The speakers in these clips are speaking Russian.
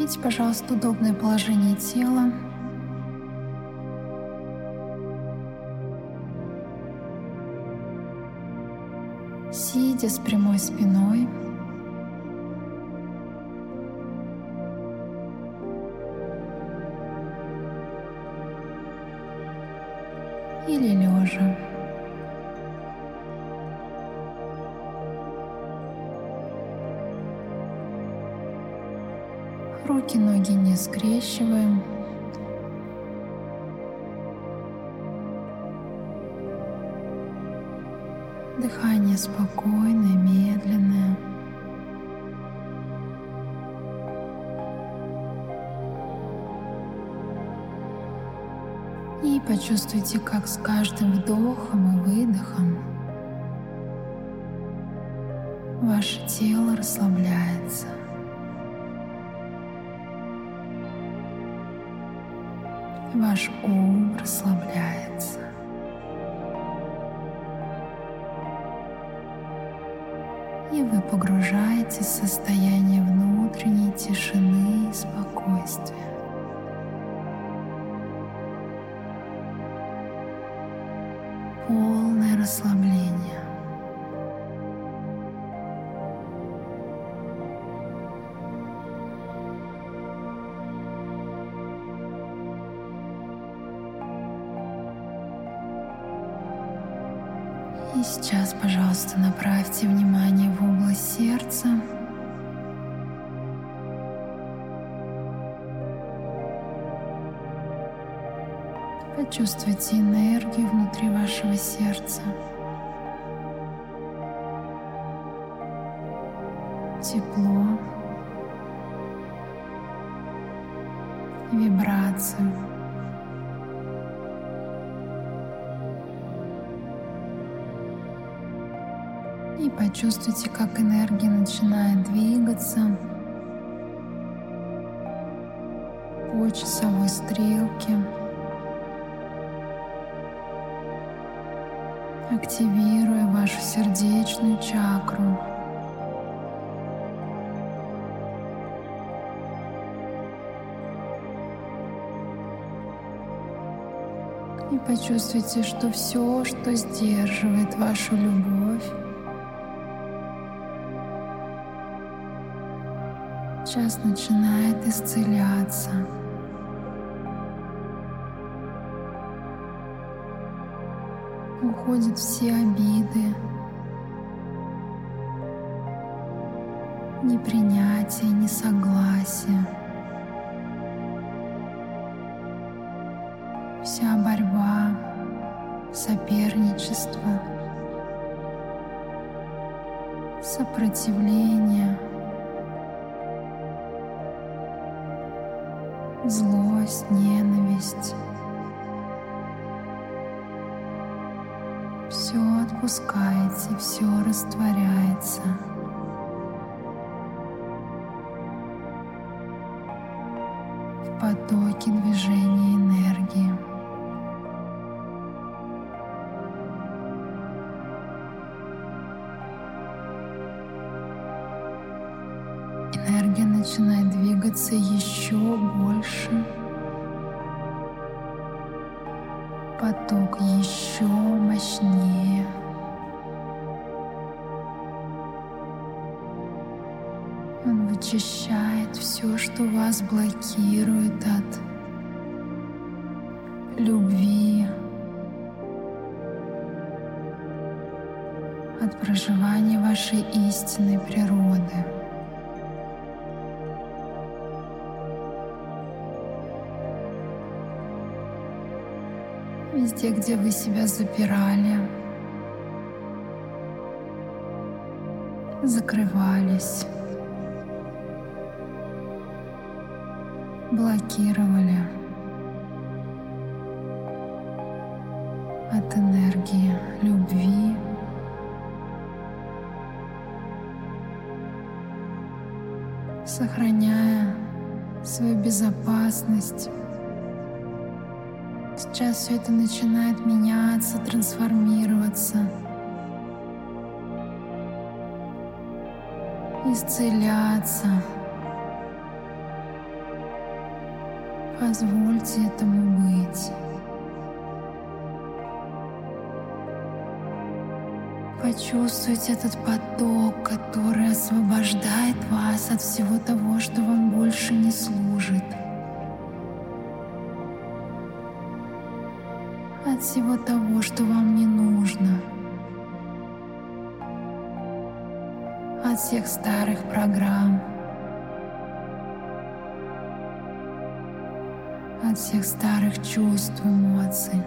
Займите, пожалуйста, удобное положение тела. Сидя с прямой спиной. Скрещиваем. Дыхание спокойное, медленное. И почувствуйте, как с каждым вдохом и выдохом ваше тело расслабляется. Ваш ум расслабляется. И вы погружаетесь в состояние внутренней тишины и спокойствия. Полное расслабление. Почувствуйте энергию внутри вашего сердца. Тепло, вибрацию. И почувствуйте, как энергия начинает двигаться по часовой стрелке, активируя вашу сердечную чакру. И почувствуйте, что все, что сдерживает вашу любовь, сейчас начинает исцеляться. Уходят все обиды, непринятие, несогласие. Вся борьба, соперничество, сопротивление – злость, ненависть. Все отпускаете, все растворяется. В потоке движения энергии. Энергия начинает двигаться еще больше. Поток еще мощнее. Он вычищает все, что вас блокирует от любви, от проживания вашей истинной природы. Везде, где вы себя запирали, закрывались, блокировали от энергии любви, сохраняя свою безопасность. Сейчас все это начинает меняться, трансформироваться, исцеляться, Позвольте этому быть. Почувствуйте этот поток, который освобождает вас от всего того, что вам больше не служит. От всего того, что вам не нужно. От всех старых программ. От всех старых чувств, эмоций.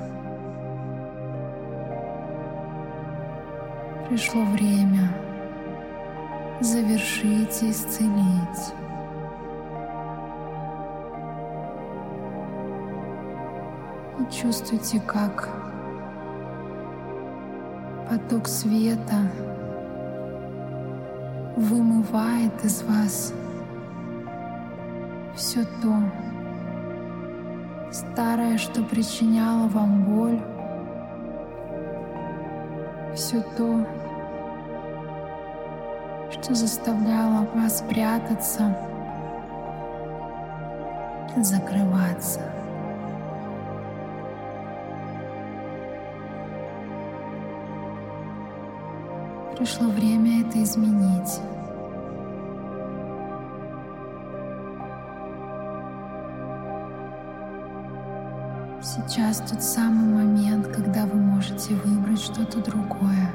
Пришло время завершить и исцелить. И чувствуйте, как поток света вымывает из вас все то старое, что причиняло вам боль, все то, что заставляло вас прятаться, закрываться. Пришло время это изменить. Сейчас тот самый момент, когда вы можете выбрать что-то другое.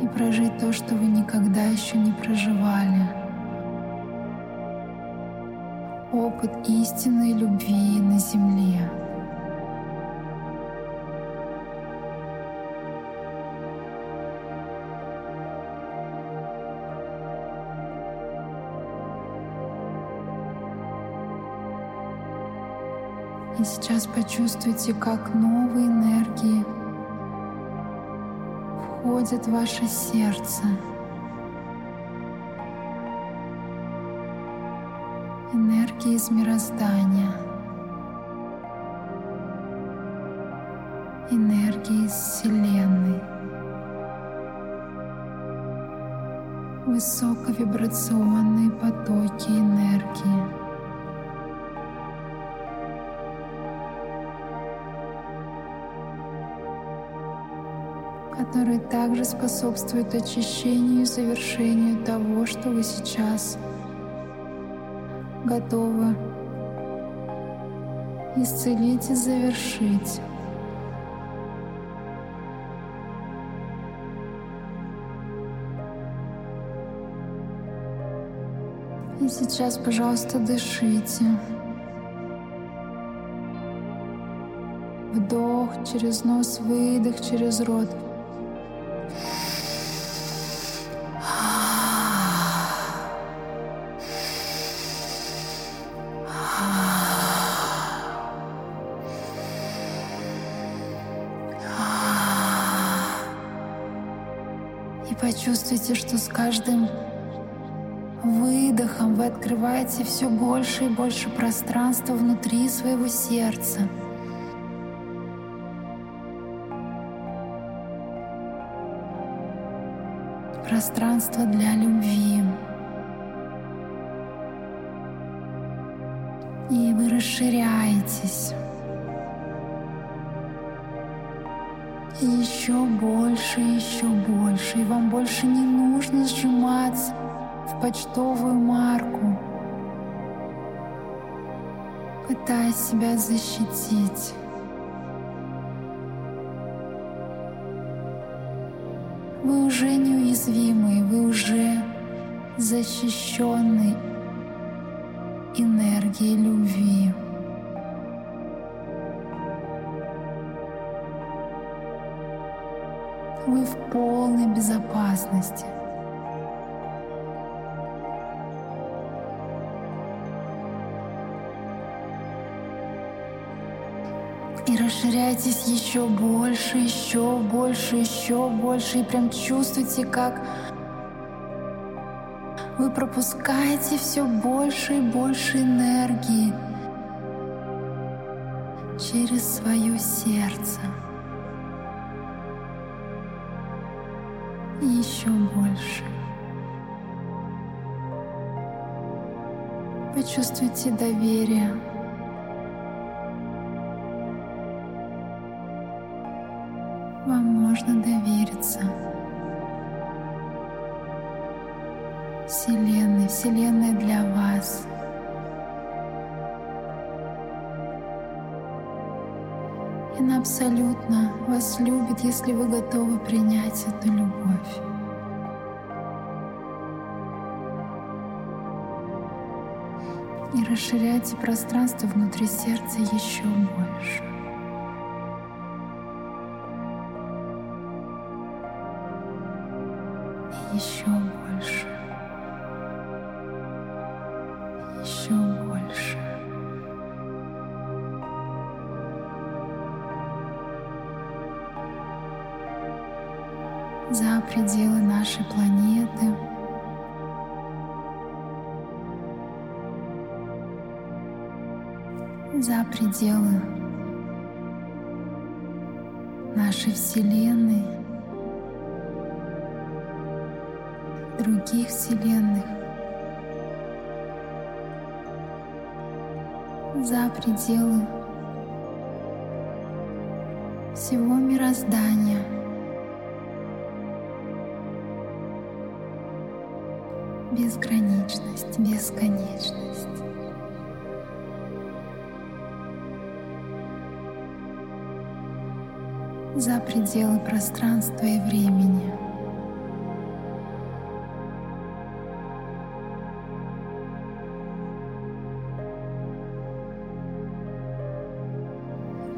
И прожить то, что вы никогда еще не проживали. Опыт истинной любви на земле. И сейчас почувствуйте, как новые энергии входят в ваше сердце. Энергии из мироздания. Энергии из Вселенной. Высоковибрационные потоки энергии. Который также способствует очищению и завершению того, что вы сейчас готовы исцелить и завершить. И сейчас, пожалуйста, дышите. Вдох через нос, выдох через рот. Почувствуйте, что с каждым выдохом вы открываете все больше и больше пространства внутри своего сердца. Пространство для любви. И вы расширяетесь. Еще больше, еще больше. И вам больше не нужно сжиматься в почтовую марку, пытаясь себя защитить. Вы уже неуязвимы, вы уже защищенный энергией любви. Вы в полной безопасности. И расширяйтесь еще больше, еще больше, еще больше. И прям чувствуйте, как вы пропускаете все больше и больше энергии через свое сердце. Еще больше. Почувствуйте доверие. Вам можно довериться. Вселенной, Вселенная для вас. И она абсолютно вас любит, если вы готовы принять эту любовь. И расширяйте пространство внутри сердца еще больше. И еще больше. Пределы нашей Вселенной, других Вселенных, за пределы всего мироздания. Безграничность, бесконечность. За пределы пространства и времени.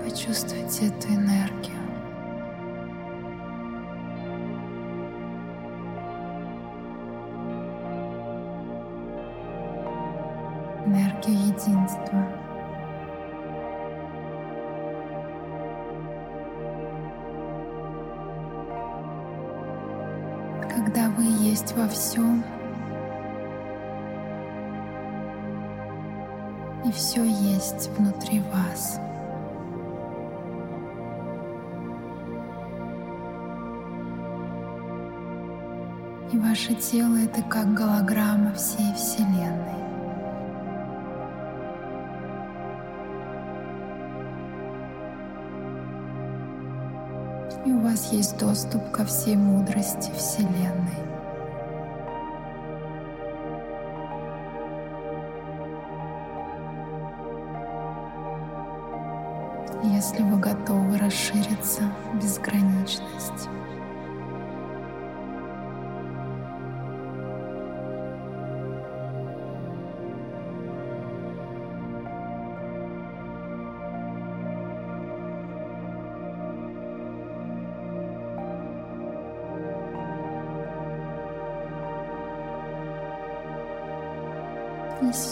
Почувствуйте эту энергию. И ваше тело — это как голограмма всей Вселенной. и у вас есть доступ ко всей мудрости Вселенной. Если вы готовы расшириться в безграничность.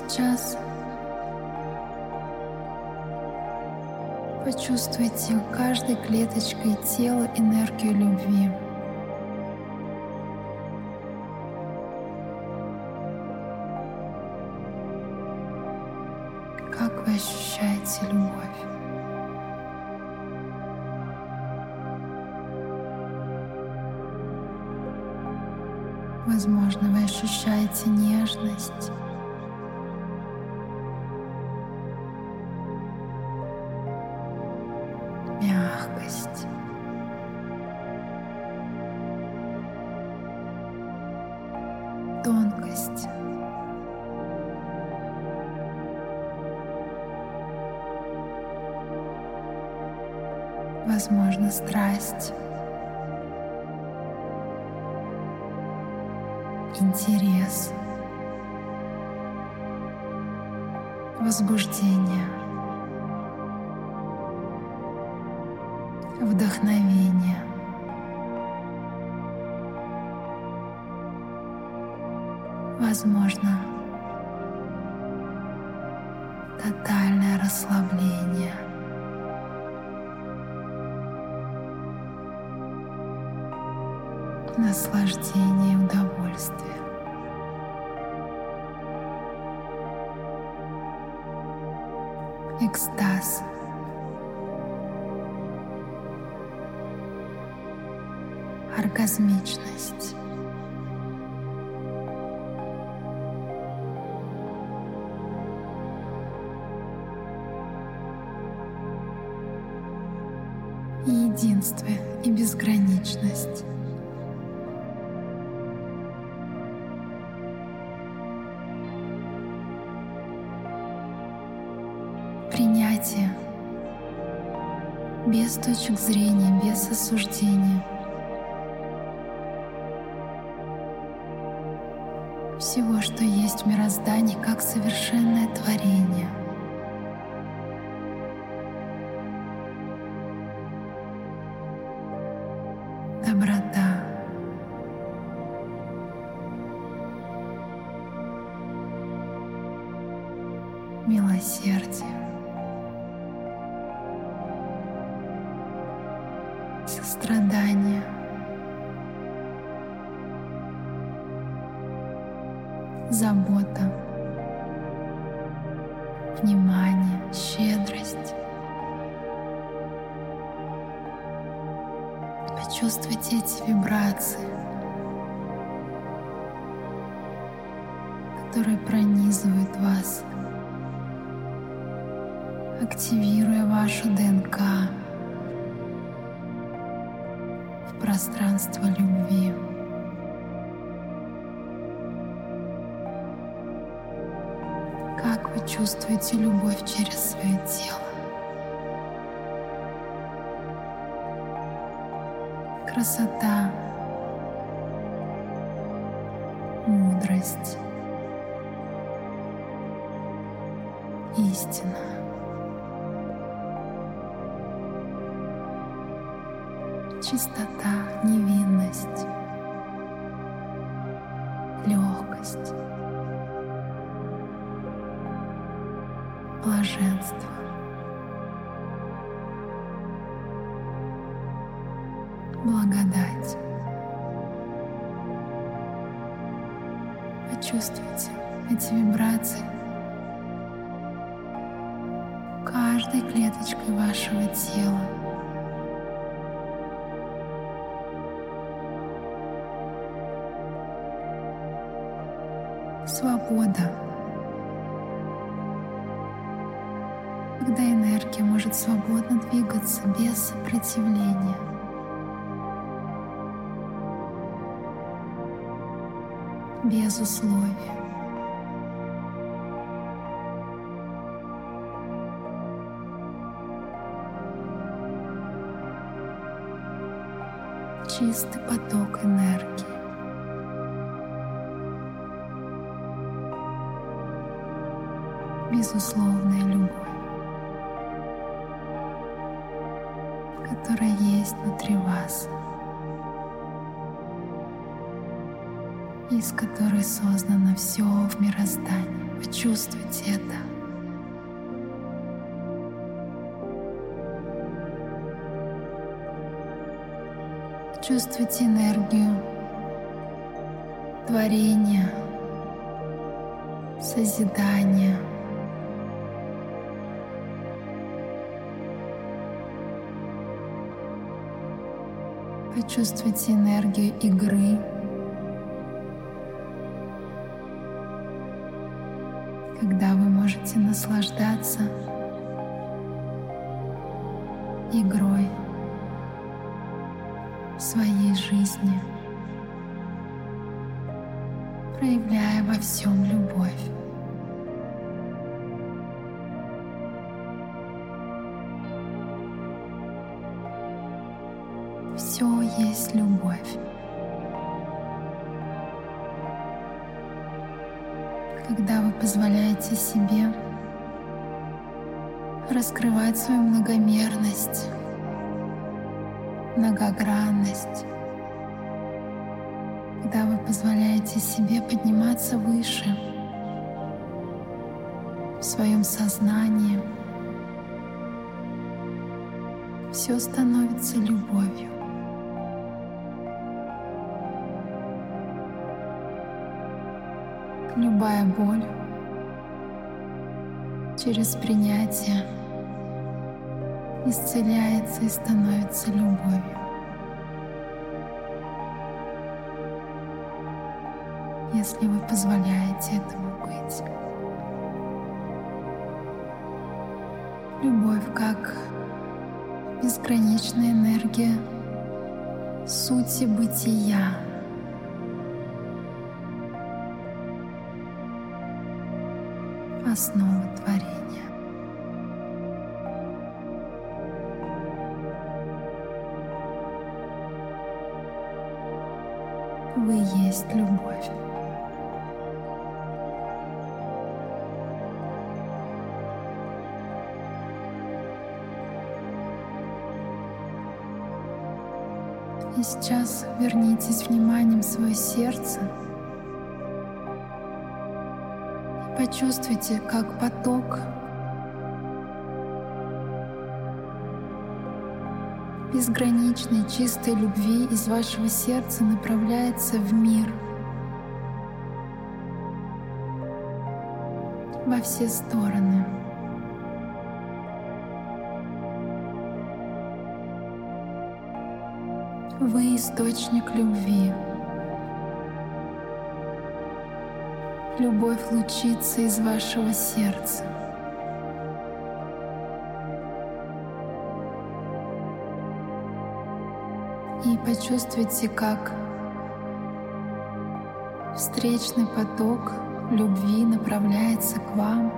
Сейчас почувствуйте каждой клеточкой тела энергию любви. Интерес. Возбуждение. вдохновение. Возможно, тотальное расслабление. Наслаждение и единстве и безграничность. Принятие без точек зрения, без осуждения. Всего, что есть в мироздании, как совершенное творение — Забота. Внимание, щедрость. Почувствуйте эти вибрации, которые пронизывают вас, активируя вашу ДНК в пространство любви. Вы чувствуете любовь через свое тело? красота, мудрость, истина. Чистота, невинность, легкость, блаженство. благодать. Почувствуйте эти вибрации каждой клеточкой вашего тела. Без условий. Чистый поток энергии. Безусловная любовь, из которой создано все в мироздании. Почувствуйте это. Чувствуйте энергию творения, созидания. Почувствуйте энергию игры, когда вы можете наслаждаться игрой своей жизни, проявляя во всем любовь. Все есть любовь. Позволяете себе раскрывать свою многомерность, многогранность, когда вы позволяете себе подниматься выше в своем сознании, все становится любовью. любая боль через принятие исцеляется и становится любовью. Если вы позволяете этому быть. Любовь как безграничная энергия сути бытия. Основа творения. Вы есть любовь. И сейчас вернитесь вниманием в свое сердце и почувствуйте, как поток безграничной чистой любви из вашего сердца направляется в мир, во все стороны. Вы источник любви. Любовь лучится из вашего сердца. И почувствуйте, как встречный поток любви направляется к вам,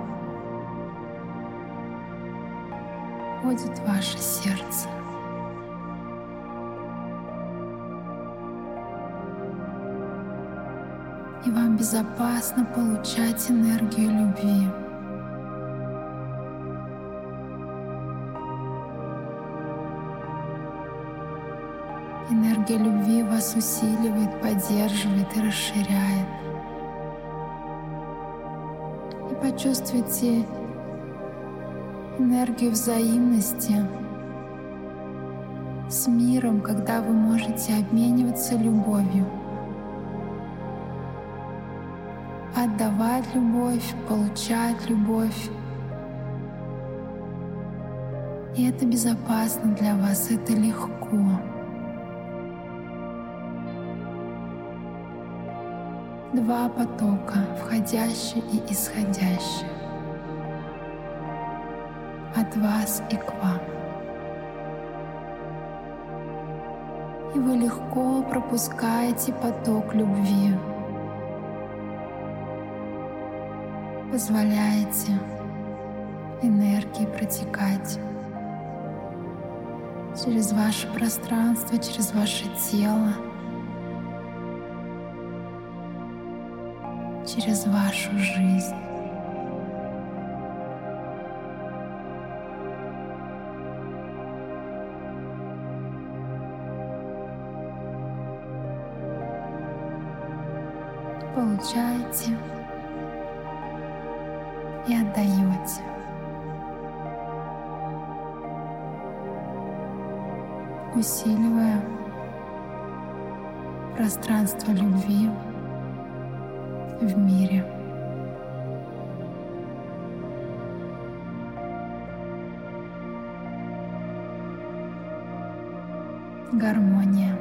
входит в ваше сердце. и вам безопасно получать энергию любви. Энергия любви вас усиливает, поддерживает и расширяет. И почувствуйте энергию взаимности с миром, когда вы можете обмениваться любовью. отдавать любовь, получать любовь. И это безопасно для вас, это легко. Два потока, входящий и исходящий. От вас и к вам. И вы легко пропускаете поток любви. позволяете энергии протекать через ваше пространство, через ваше тело, через вашу жизнь. Получаете и отдаете. Усиливая пространство любви в мире. Гармония.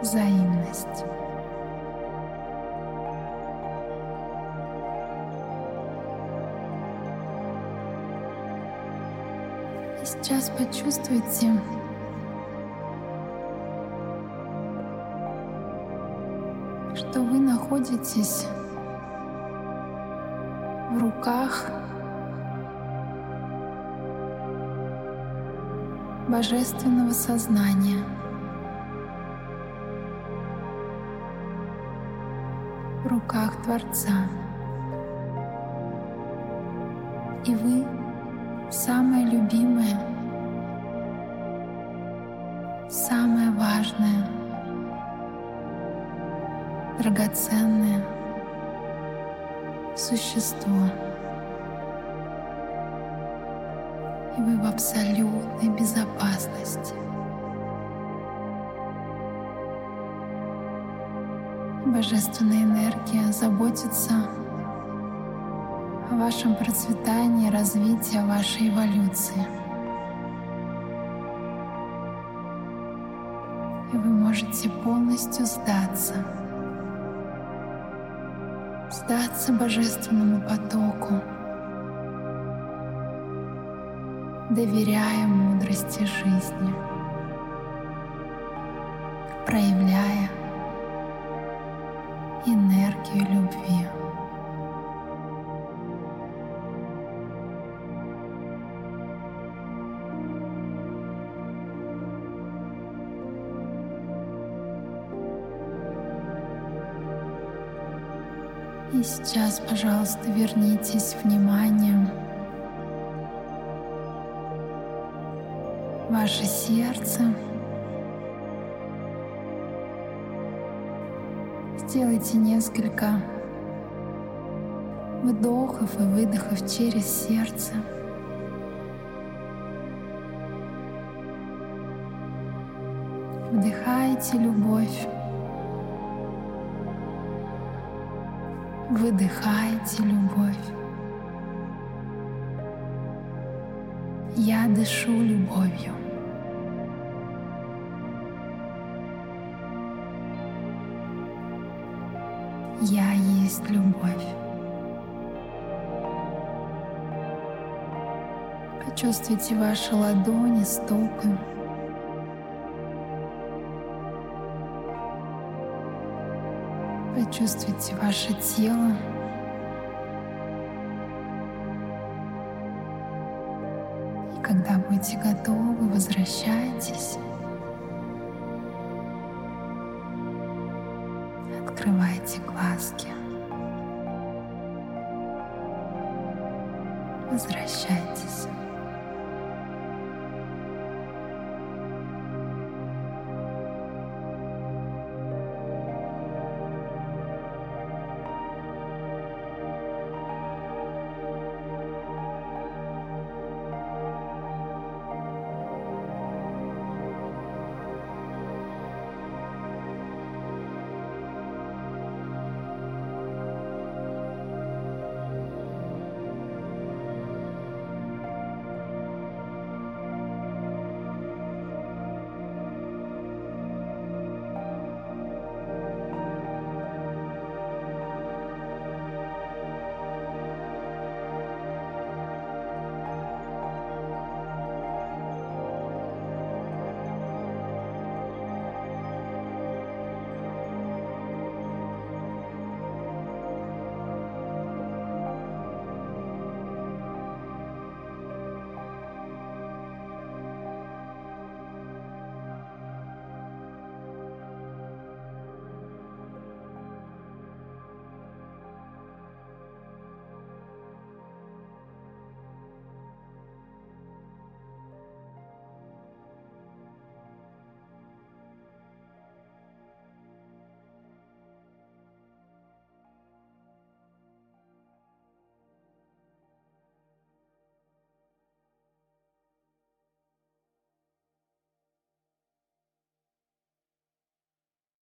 Взаимность. Сейчас почувствуйте, что вы находитесь в руках божественного сознания. В руках Творца. И вы самое любимое, драгоценное существо. И вы в абсолютной безопасности. Божественная энергия заботится о вашем процветании, развитии, о вашей эволюции. И вы можете полностью сдаться отдаться божественному потоку, доверяя мудрости жизни, проявляя энергию любви. И сейчас, пожалуйста, вернитесь вниманием ваше сердце. Сделайте несколько вдохов и выдохов через сердце. Вдыхайте любовь. Выдыхайте любовь. Я дышу любовью. Я есть любовь. Почувствуйте ваши ладони, стопы. Почувствуйте ваше тело. И когда будете готовы, возвращайтесь. Открывайте глазки. Возвращайтесь.